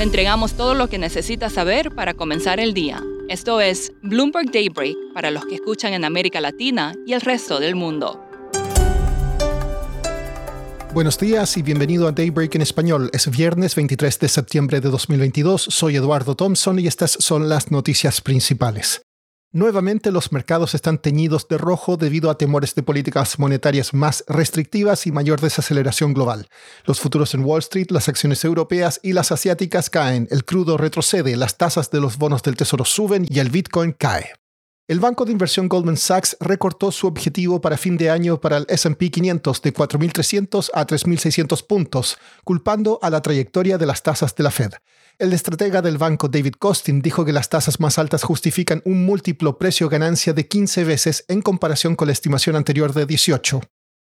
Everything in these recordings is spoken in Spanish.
Le entregamos todo lo que necesita saber para comenzar el día. Esto es Bloomberg Daybreak para los que escuchan en América Latina y el resto del mundo. Buenos días y bienvenido a Daybreak en español. Es viernes 23 de septiembre de 2022. Soy Eduardo Thompson y estas son las noticias principales. Nuevamente los mercados están teñidos de rojo debido a temores de políticas monetarias más restrictivas y mayor desaceleración global. Los futuros en Wall Street, las acciones europeas y las asiáticas caen, el crudo retrocede, las tasas de los bonos del tesoro suben y el Bitcoin cae. El banco de inversión Goldman Sachs recortó su objetivo para fin de año para el SP 500 de 4.300 a 3.600 puntos, culpando a la trayectoria de las tasas de la Fed. El estratega del banco David Costin dijo que las tasas más altas justifican un múltiplo precio-ganancia de 15 veces en comparación con la estimación anterior de 18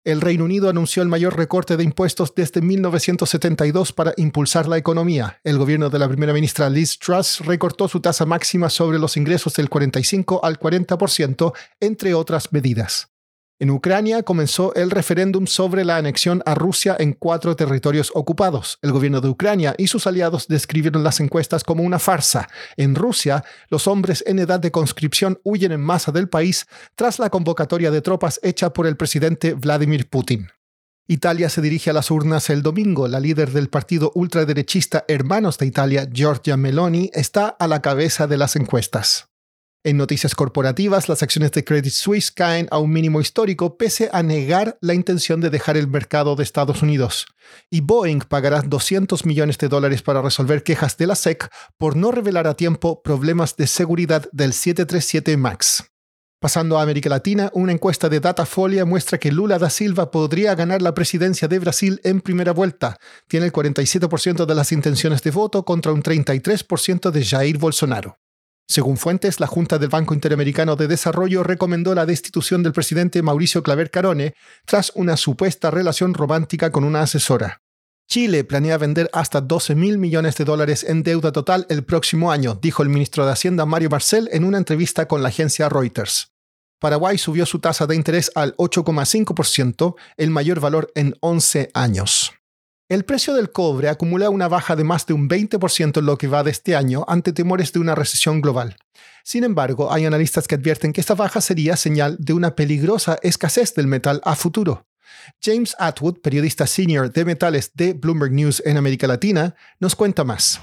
el Reino Unido anunció el mayor recorte de impuestos desde 1972 para impulsar la economía. El gobierno de la primera ministra Liz Truss recortó su tasa máxima sobre los ingresos del 45 al 40%, entre otras medidas. En Ucrania comenzó el referéndum sobre la anexión a Rusia en cuatro territorios ocupados. El gobierno de Ucrania y sus aliados describieron las encuestas como una farsa. En Rusia, los hombres en edad de conscripción huyen en masa del país tras la convocatoria de tropas hecha por el presidente Vladimir Putin. Italia se dirige a las urnas el domingo. La líder del partido ultraderechista Hermanos de Italia, Giorgia Meloni, está a la cabeza de las encuestas. En noticias corporativas, las acciones de Credit Suisse caen a un mínimo histórico pese a negar la intención de dejar el mercado de Estados Unidos. Y Boeing pagará 200 millones de dólares para resolver quejas de la SEC por no revelar a tiempo problemas de seguridad del 737 MAX. Pasando a América Latina, una encuesta de Datafolia muestra que Lula da Silva podría ganar la presidencia de Brasil en primera vuelta. Tiene el 47% de las intenciones de voto contra un 33% de Jair Bolsonaro. Según fuentes, la Junta del Banco Interamericano de Desarrollo recomendó la destitución del presidente Mauricio Claver Carone tras una supuesta relación romántica con una asesora. Chile planea vender hasta 12 mil millones de dólares en deuda total el próximo año, dijo el ministro de Hacienda Mario Marcel en una entrevista con la agencia Reuters. Paraguay subió su tasa de interés al 8,5%, el mayor valor en 11 años. El precio del cobre acumula una baja de más de un 20% en lo que va de este año ante temores de una recesión global. Sin embargo, hay analistas que advierten que esta baja sería señal de una peligrosa escasez del metal a futuro. James Atwood, periodista senior de metales de Bloomberg News en América Latina, nos cuenta más.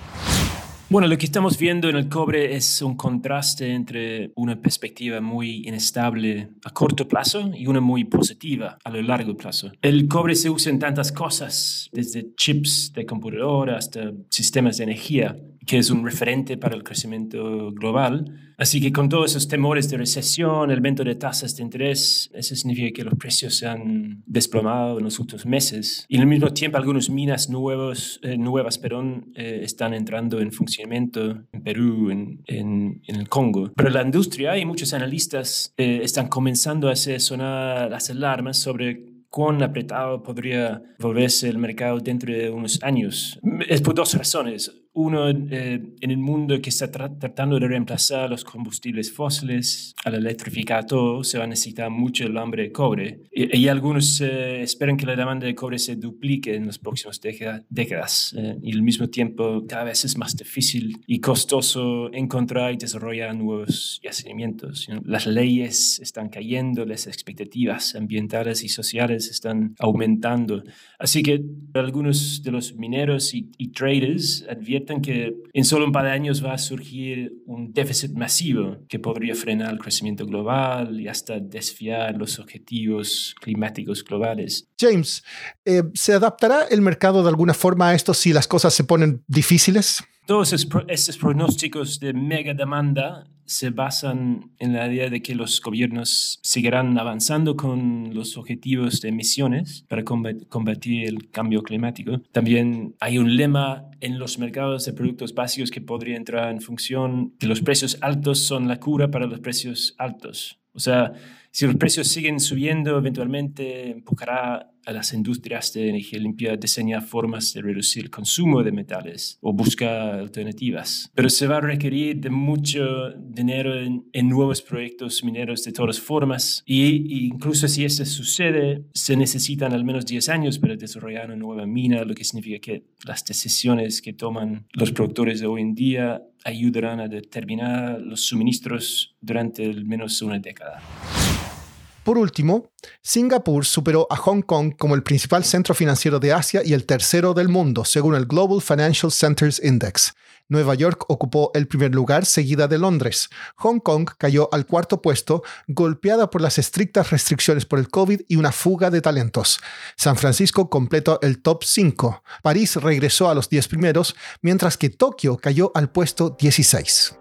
Bueno, lo que estamos viendo en el cobre es un contraste entre una perspectiva muy inestable a corto plazo y una muy positiva a lo largo plazo. El cobre se usa en tantas cosas, desde chips de computadora hasta sistemas de energía, que es un referente para el crecimiento global Así que con todos esos temores de recesión, el aumento de tasas de interés, eso significa que los precios se han desplomado en los últimos meses. Y al mismo tiempo, algunas minas nuevos, eh, nuevas perdón, eh, están entrando en funcionamiento en Perú, en, en, el Congo. Pero la industria y muchos analistas eh, están comenzando a hacer sonar las alarmas sobre cuán apretado podría volverse el mercado dentro de unos años. Es por dos razones uno eh, en el mundo que está tratando de reemplazar los combustibles fósiles, al electrificar todo, se va a necesitar mucho el hambre de cobre. Y, algunos eh, esperan que la demanda de cobre se duplique en las próximas décadas. Eh, y al mismo tiempo, cada vez es más difícil y costoso encontrar y desarrollar nuevos yacimientos. Las leyes están cayendo, las expectativas ambientales y sociales están aumentando. Así que algunos de los mineros y, y traders advierten que en solo un par de años va a surgir un déficit masivo que podría frenar el crecimiento global y hasta desfiar los objetivos climáticos globales. James, eh, ¿se adaptará el mercado de alguna forma a esto si las cosas se ponen difíciles? Todos estos pronósticos de mega demanda se basan en la idea de que los gobiernos seguirán avanzando con los objetivos de emisiones para combatir el cambio climático. También hay un lema en los mercados de productos básicos que podría entrar en función que los precios altos son la cura para los precios altos. O sea, Si los precios siguen subiendo, eventualmente empujará a las industrias de energía limpia a diseñar formas de reducir el consumo de metales o buscar alternativas. Pero se va a requerir de mucho dinero en, nuevos proyectos mineros de todas formas y, incluso si eso sucede, se necesitan al menos 10 años para desarrollar una nueva mina, lo que significa que las decisiones que toman los productores de hoy en día ayudarán a determinar los suministros durante al menos una década. Por último, Singapur superó a Hong Kong como el principal centro financiero de Asia y el tercero del mundo, según el Global Financial Centers Index. Nueva York ocupó el primer lugar, seguida de Londres. Hong Kong cayó al cuarto puesto, golpeada por las estrictas restricciones por el COVID y una fuga de talentos. San Francisco completó el top 5. París regresó a los 10 primeros, mientras que Tokio cayó al puesto 16.